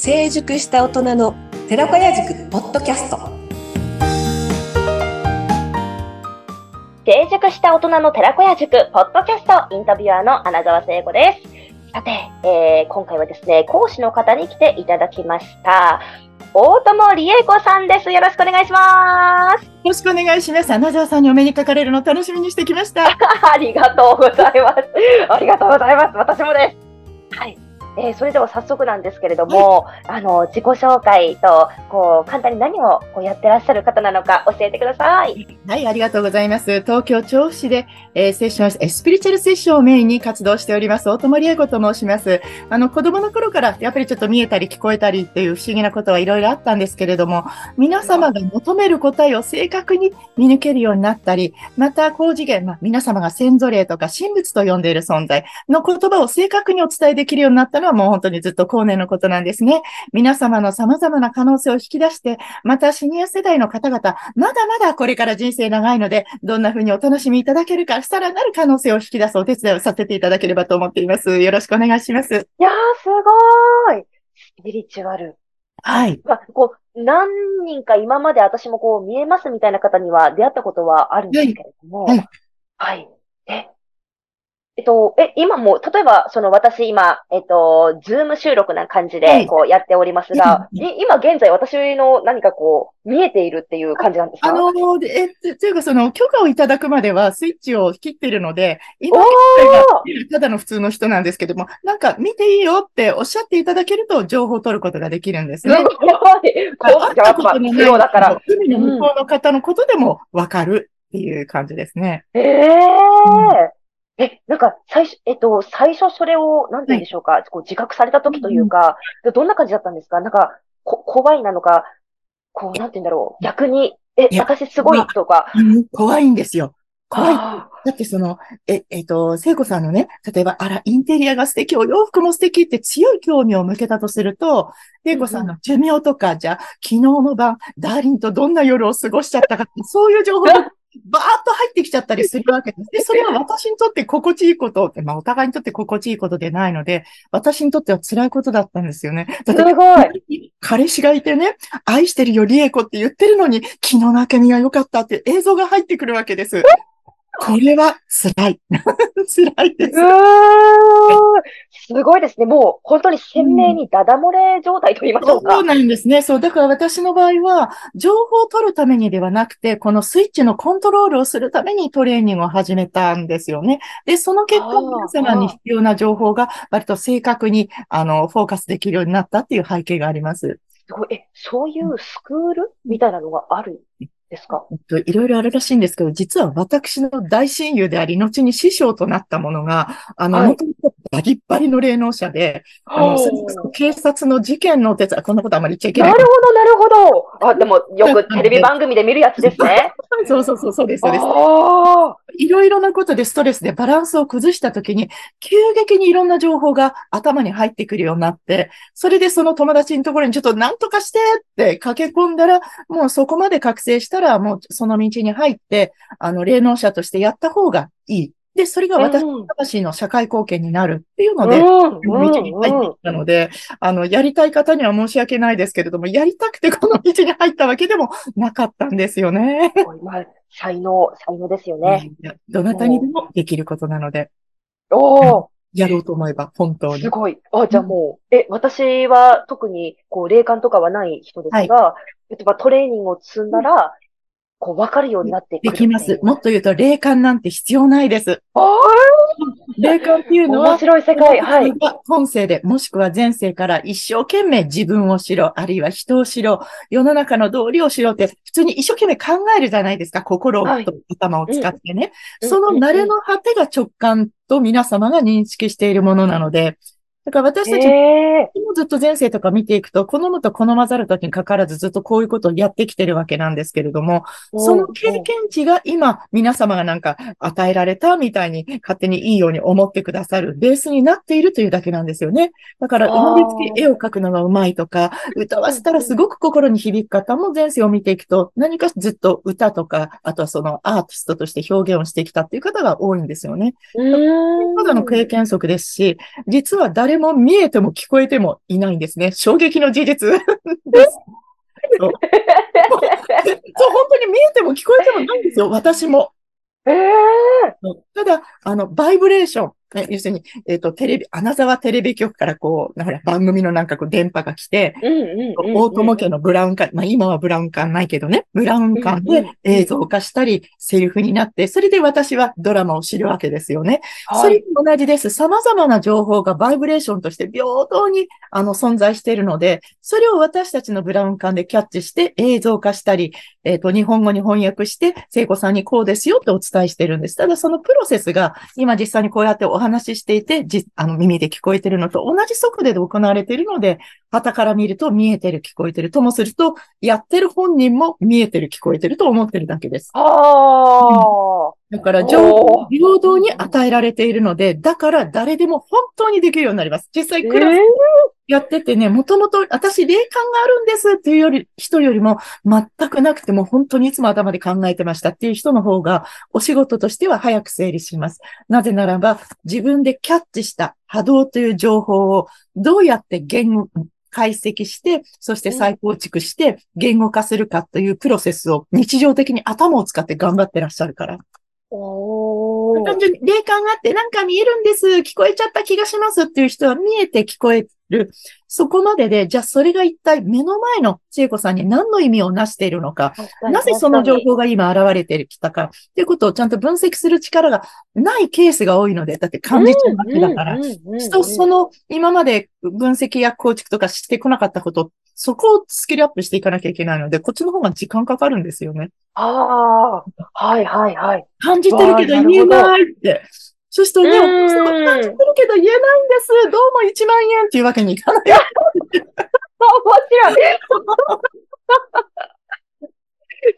成熟した大人の寺子屋塾ポッドキャスト成熟した大人の寺子屋塾ポッドキャストインタビュアーの穴澤聖子ですさて、えー、今回はですね講師の方に来ていただきました大友理恵子さんです。よろしくお願いします。よろしくお願いします。穴澤さんにお目にかかれるの楽しみにしてきました。ありがとうございます。ありがとうございます。私もです。はい。えー、それでは早速なんですけれども、はい、あの自己紹介とこう簡単に何をこうやってらっしゃる方なのか教えてください。はい、ありがとうございます。東京調布市で、えー、セッション、スピリチュアルセッションをメインに活動しております、大友理恵子と申します。あの子供の頃からやっぱりちょっと見えたり聞こえたりっていう不思議なことはいろいろあったんですけれども、皆様が求める答えを正確に見抜けるようになったり、また高次元、まあ、皆様が先祖霊とか神仏と呼んでいる存在の言葉を正確にお伝えできるようになったのはもう本当にずっと後年のことなんですね。皆様の様々な可能性を引き出して、またシニア世代の方々、まだまだこれから人生長いので、どんな風にお楽しみいただけるか、さらなる可能性を引き出すお手伝いをさせていただければと思っています。よろしくお願いします。いやー、すごい。スピリチュアル。はい。まあ、こう、何人か今まで私もこう見えますみたいな方には出会ったことはあるんですけれども、はい。はい、え、えっと、え、今も、例えば、その私今、えっと、ズーム収録な感じで、こうやっておりますが、い、今現在私の何かこう、見えているっていう感じなんですか？あの、え、というかその、許可をいただくまではスイッチを切っているので、今ただの普通の人なんですけども、なんか見ていいよっておっしゃっていただけると情報を取ることができるんですね。すごい。こう、じゃあ、まあ、だから。海の向こうの方のことでもわかるっていう感じですね。ええー。うんえ、なんか、最初、えっと、最初それを、なんて言うんでしょうか、はい、こう自覚された時というか、うん、どんな感じだったんですか？なんか、こ、怖いなのか、こう、なんて言うんだろう、逆に、え、私すごいとか、まあ怖いんですよ。怖い。だってその、え、えっ、と、聖子さんのね、例えば、あら、インテリアが素敵、お洋服も素敵って強い興味を向けたとすると、聖子さんの寿命とか、じゃあ、昨日の晩、ダーリンとどんな夜を過ごしちゃったかそういう情報がバーッと入ってきちゃったりするわけです。で、それは私にとって心地いいことって、まあお互いにとって心地いいことでないので、私にとっては辛いことだったんですよね。すごい。彼氏がいてね、愛してるよ、リエコって言ってるのに、気の中身が良かったって映像が入ってくるわけです。これは辛い。辛いです。すごいですね。もう本当に鮮明にダダ漏れ状態と言いましょうか、うん、そうなんですね。そう。だから私の場合は、情報を取るためにではなくて、このスイッチのコントロールをするためにトレーニングを始めたんですよね。で、その結果、皆様に必要な情報が割と正確に、あの、フォーカスできるようになったっていう背景があります。すごい。え、そういうスクールみたいなのがある？ですか？いろいろあるらしいんですけど、実は私の大親友であり、後に師匠となったものが、あの、はい、元々バリッバリの霊能者で、あの、警察の事件のお手伝い、こんなことあまり言っちゃいけない。なるほど、なるほど。あ、でも、よくテレビ番組で見るやつですね。そうそうそう、そうです、そうです。いろいろなことでストレスでバランスを崩したときに、急激にいろんな情報が頭に入ってくるようになって、それでその友達のところにちょっと何とかしてって駆け込んだら、もうそこまで覚醒したら、もうその道に入って、あの、霊能者としてやった方がいい。で、それが私の魂の社会貢献になるっていうので、道に入ってきたので、あの、やりたい方には申し訳ないですけれども、やりたくてこの道に入ったわけでもなかったんですよね。まあ、才能、才能ですよね。どなたにでもできることなので。おお。やろうと思えば、本当に。すごい。あ、じゃあもう、え、私は特に、こう、霊感とかはない人ですが、はい、例えばトレーニングを積んだら、こう、わかるようになってくる。できます。もっと言うと、霊感なんて必要ないです。あ霊感っていうのは、面白い世界。はい。本世で、もしくは前世から一生懸命自分を知ろ、あるいは人を知ろ、世の中の道理を知ろって、普通に一生懸命考えるじゃないですか。心と頭を使ってね。はい、その慣れの果てが直感と皆様が認識しているものなので、だから私たちもずっと前世とか見ていくと、好むと好まざるときにかかわらずずっとこういうことをやってきてるわけなんですけれども、その経験値が今皆様がなんか与えられたみたいに勝手にいいように思ってくださるベースになっているというだけなんですよね。だから生まれつき絵を描くのがうまいとか、歌わせたらすごく心に響く方も前世を見ていくと、何かずっと歌とか、あとはそのアーティストとして表現をしてきたっていう方が多いんですよね。ただの経験則ですし、実は誰も見えても聞こえてもいないんですね。衝撃の事実です。そう。そう、本当に見えても聞こえてもないんですよ、私も。ええただ、あの、バイブレーション。ね要するに、えっ、と、テレビ、アナザワテレビ局からこう、ほら、番組のなんかこう、電波が来て。大友家のブラウン管、まあ今はブラウン管ないけどね、ブラウン管で映像化したり、セリフになって、それで私はドラマを知るわけですよね。そはい。れと同じです。様々な情報がバイブレーションとして平等にあの存在しているので、それを私たちのブラウン管でキャッチして映像化したり、えっ、と、日本語に翻訳して、聖子さんにこうですよってお伝えしてるんです。ただそのプロセスが今実際にこうやってお話ししていて、じあの耳で聞こえてるのと同じ速度で行われているので、旗から見ると見えてる聞こえてるともすると、やってる本人も見えてる聞こえてると思ってるだけです。はだから、情報を平等に与えられているので、だから誰でも本当にできるようになります。実際、あ。クラスえやっててね、もともと私霊感があるんですっていうより、人よりも全くなくても本当にいつも頭で考えてましたっていう人の方がお仕事としては早く整理します。なぜならば自分でキャッチした波動という情報をどうやって言語、解析して、そして再構築して言語化するかというプロセスを日常的に頭を使って頑張ってらっしゃるから。おー。単純に霊感があってなんか見えるんです。聞こえちゃった気がしますっていう人は見えて聞こえる。そこまでで、じゃあそれが一体目の前の千恵子さんに何の意味をなしているのか。なぜその情報が今現れてきたか。っていうことをちゃんと分析する力がないケースが多いので、だって感じちゃうわけだから。人、その、今まで分析や構築とかしてこなかったこと、そこをスキルアップしていかなきゃいけないので、こっちの方が時間かかるんですよね。ああ、はいはいはい。感じてるけど言えないって。そしてね、うーんそう感じてるけど言えないんです。どうも1万円っていうわけにいかない。あ、面白い。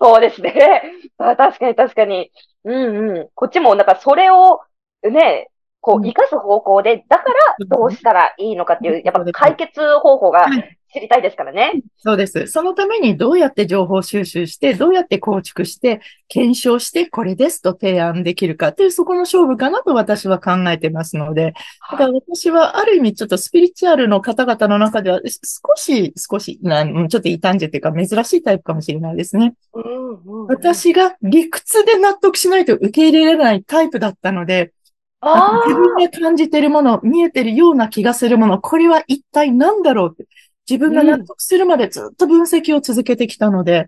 そうですね。あ確かに確かに。うんうん。こっちもなんかそれをね、こううん活かす方向で、だからどうしたらいいのかっていう、やっぱ解決方法がはい知りたいですからね。そうです。そのためにどうやって情報収集して、どうやって構築して、検証して、これですと提案できるかっていう、そこの勝負かなと私は考えてますので、だから私はある意味ちょっとスピリチュアルの方々の中では少し、少し、なんちょっと異端児っていうか珍しいタイプかもしれないですね。うんうんうん、私が理屈で納得しないと受け入れられないタイプだったので、あ自分で感じてるもの、見えてるような気がするもの、これは一体何だろうって、自分が納得するまでずっと分析を続けてきたので、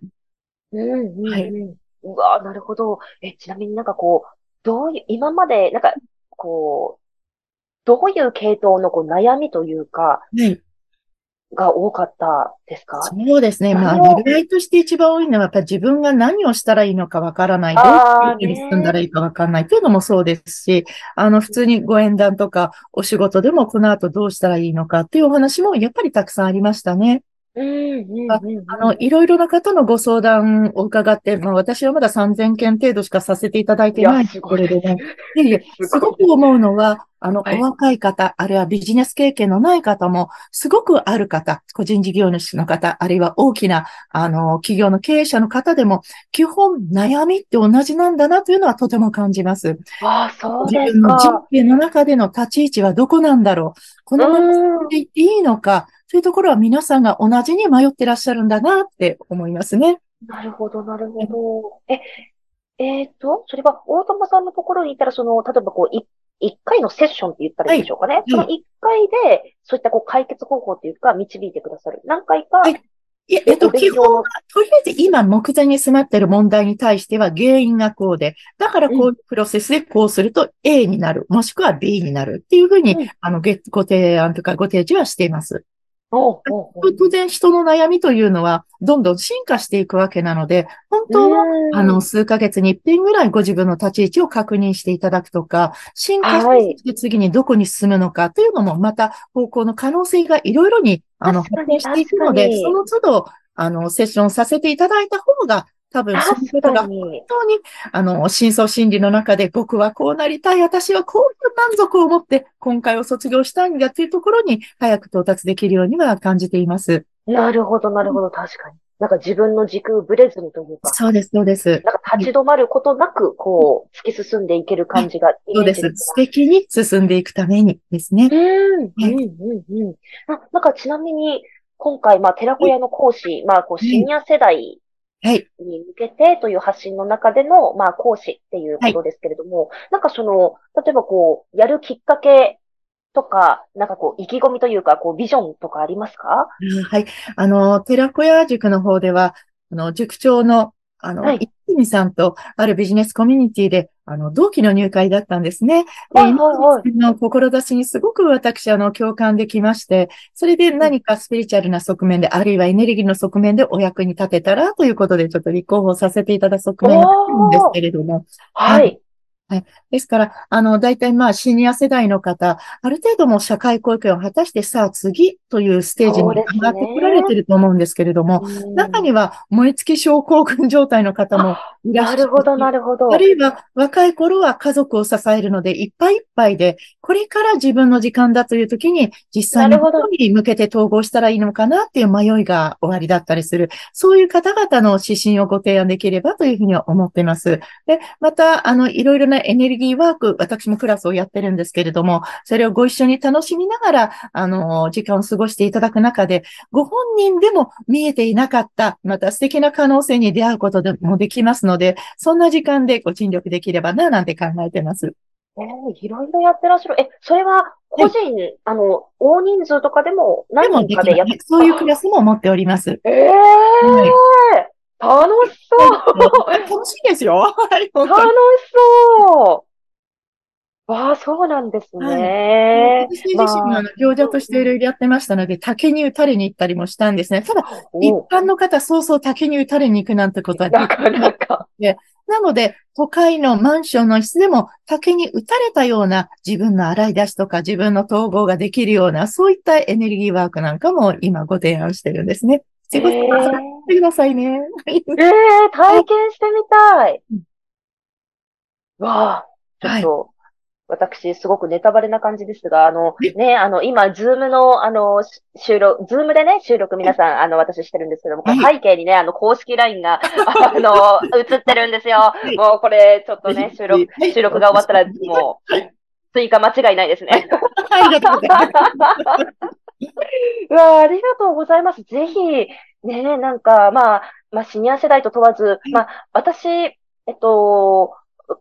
うんうんうん。はいうわなるほど。え、ちなみになんかこう、どういう、今まで、なんか、こう、どういう系統のこう悩みというか、はい。が多かったですか？そうですね。まあ、何を例外として一番多いのは、やっぱり自分が何をしたらいいのかわからない。どういうふうに進んだらいいかわからないというのもそうですし、あの、普通にご縁談とかお仕事でもこの後どうしたらいいのかっていうお話もやっぱりたくさんありましたね。ああの、いろいろな方のご相談を伺って、まあ私はまだ3000件程度しかさせていただいてないんですけれども、い すごく思うのは、あの、はい。お若い方、あるいはビジネス経験のない方も、すごくある方、個人事業主の方、あるいは大きな、あの、企業の経営者の方でも、基本悩みって同じなんだなというのはとても感じます。ああ、そう自です分の人か。生の中での立ち位置はどこなんだろう。このままうん。でいいのかというところは皆さんが同じに迷ってらっしゃるんだなって思いますね。なるほど、なるほど。え、えっと、それは、大友さんのところにいたら、その、例えばこう、い一回のセッションって言ったらいいでしょうかね。いその一回で、そういったこう、解決方法っていうか、導いてくださる。何回か、はいえっと、基本は、とりあえず今目前に迫っている問題に対しては原因がこうで、だからこういうプロセスでこうすると A になる、もしくは B になるっていうふうに、うんあの、げご提案とかご提示はしています。おうおうおう。当然人の悩みというのはどんどん進化していくわけなので、本当はうん。あの、数ヶ月に一遍ぐらいご自分の立ち位置を確認していただくとか、進化はいして次にどこに進むのかというのも、また方向の可能性がいろいろに、あの、発展していくので、その都度、あの、セッションさせていただいた方が、多分、そことが本。当に、あの、深層心理の中で、僕はこうなりたい、私はこういう満足を持って、今回を卒業したいんだというところに、早く到達できるようには感じています。なるほど、なるほど、確かに。なんか自分の軸ぶれずにというか。そうです、そうです。なんか立ち止まることなく、こう、突き進んでいける感じがそうです。素敵に進んでいくためにですね。うん、うん、うん、うん。なんかちなみに、今回、まあ、寺子屋の講師、まあ、こう、シニア世代に向けてという発信の中での、まあ、講師っていうことですけれども、なんかその、例えばこう、やるきっかけとか、なんかこう、意気込みというか、こう、ビジョンとかありますか？はい。あの、寺子屋塾の方では、あの、塾長の、あの、はい、一さんとあるビジネスコミュニティで、あの、同期の入会だったんですね。はいはいはい。の志にすごく私、あの、共感できまして、それで何かスピリチュアルな側面で、あるいはエネルギーの側面でお役に立てたらということで、ちょっと立候補させていただく側面があるんですけれども。はい。はい。ですから、あの、大体まあ、シニア世代の方、ある程度も社会貢献を果たして、さあ次というステージに上がってこられてると思うんですけれども、ね、中には燃え尽き症候群状態の方も。なるほど、なるほど。あるいは、若い頃は家族を支えるので、いっぱいいっぱいで、これから自分の時間だという時に、実際に向けて統合したらいいのかなっていう迷いが終わりだったりする。そういう方々の指針をご提案できればというふうには思っています。で、また、あの、いろいろなエネルギーワーク、私もクラスをやってるんですけれども、それをご一緒に楽しみながら、あの、時間を過ごしていただく中で、ご本人でも見えていなかった、また素敵な可能性に出会うことでもできますので、そんな時間でご尽力できればな、なんて考えてます。えー、いろいろやってらっしゃる。え、それは個人、はい、あの、大人数とかでも何人かでやって、そういうクラスも持っております。ええーはい楽しそう楽しいですよ。はい、楽しそうわあ、そうなんですね。はい、私自身もあの、行者としていろいろやってましたので、竹に打たれに行ったりもしたんですね。ただ、一般の方、そうそう竹に打たれに行くなんてことはなかなか。なので、都会のマンションの室でも竹に打たれたような自分の洗い出しとか自分の統合ができるような、そういったエネルギーワークなんかも今ご提案してるんですね。ぜひ、してくださいね。ええー、体験してみたい。わあ、ちょっと、はい私、すごくネタバレな感じですが、あの、ね、あの、今、 Zoom の、あの、収録、 Zoom でね、収録皆さん、あの、私してるんですけども、背景にね、あの、公式 LINE が、あの、映ってるんですよ。もう、これ、ちょっとね、収録、収録が終わったら、もう、追加間違いないですね。ありがとうございます。うわありがとうございます。ぜひ、ね、なんか、まあ、まあ、シニア世代と問わず、まあ、私、えっと、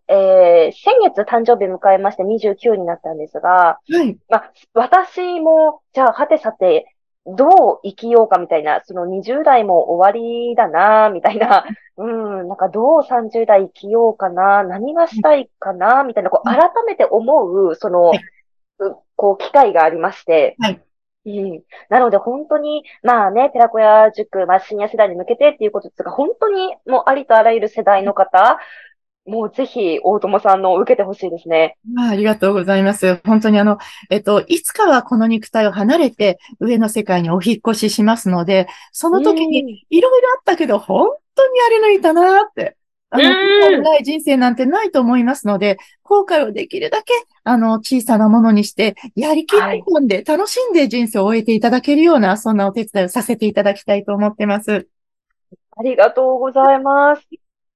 えー、先月誕生日迎えまして29になったんですが、はい。まあ、私も、じゃあ、はてさて、どう生きようかみたいな、その20代も終わりだな、みたいな、うん、なんかどう30代生きようかな、何がしたいかな、みたいな、こう、改めて思う、その、はい、こう、機会がありまして、はい。うん。なので本当に、まあね、寺子屋塾、まあシニア世代に向けてっていうことですが、本当にもうありとあらゆる世代の方、もうぜひ、大友さんのを受けてほしいですね。あありがとうございます。本当にあの、えっと、いつかはこの肉体を離れて上の世界にお引越ししますので、その時にいろいろあったけど、本当にやり抜いたなって。あの、ない人生なんてないと思いますので、後悔をできるだけ、あの、小さなものにして、やりきり込んで、楽しんで人生を終えていただけるような、そんなお手伝いをさせていただきたいと思ってます。ありがとうございます。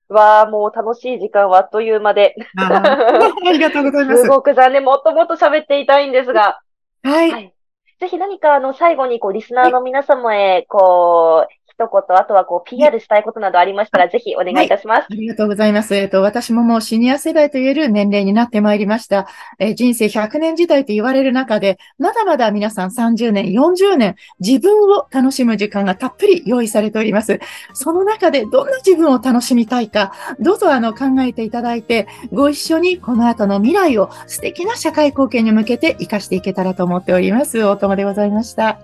わあ、もう楽しい時間はあっという間で。あ ありがとうございます。すごく残念。もっともっと喋っていたいんですが。はい。はい、ぜひ何か、あの、最後に、こう、リスナーの皆様へ、こう、一言、あとはこう、PR したいことなどありましたら、ぜひお願いいたします、はい。ありがとうございます。えっ、と、私ももうシニア世代と言える年齢になってまいりました。えー、人生100年時代と言われる中で、まだまだ皆さん30年、40年、自分を楽しむ時間がたっぷり用意されております。その中でどんな自分を楽しみたいか、どうぞあの、考えていただいて、ご一緒にこの後の未来を素敵な社会貢献に向けて活かしていけたらと思っております。大友でございました。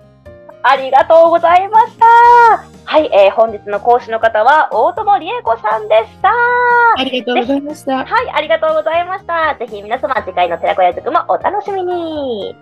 ありがとうございました。はい、えー、本日の講師の方は大友理恵子さんでした。ありがとうございました。はい、ありがとうございました。ぜひ皆様次回の寺子屋塾もお楽しみに。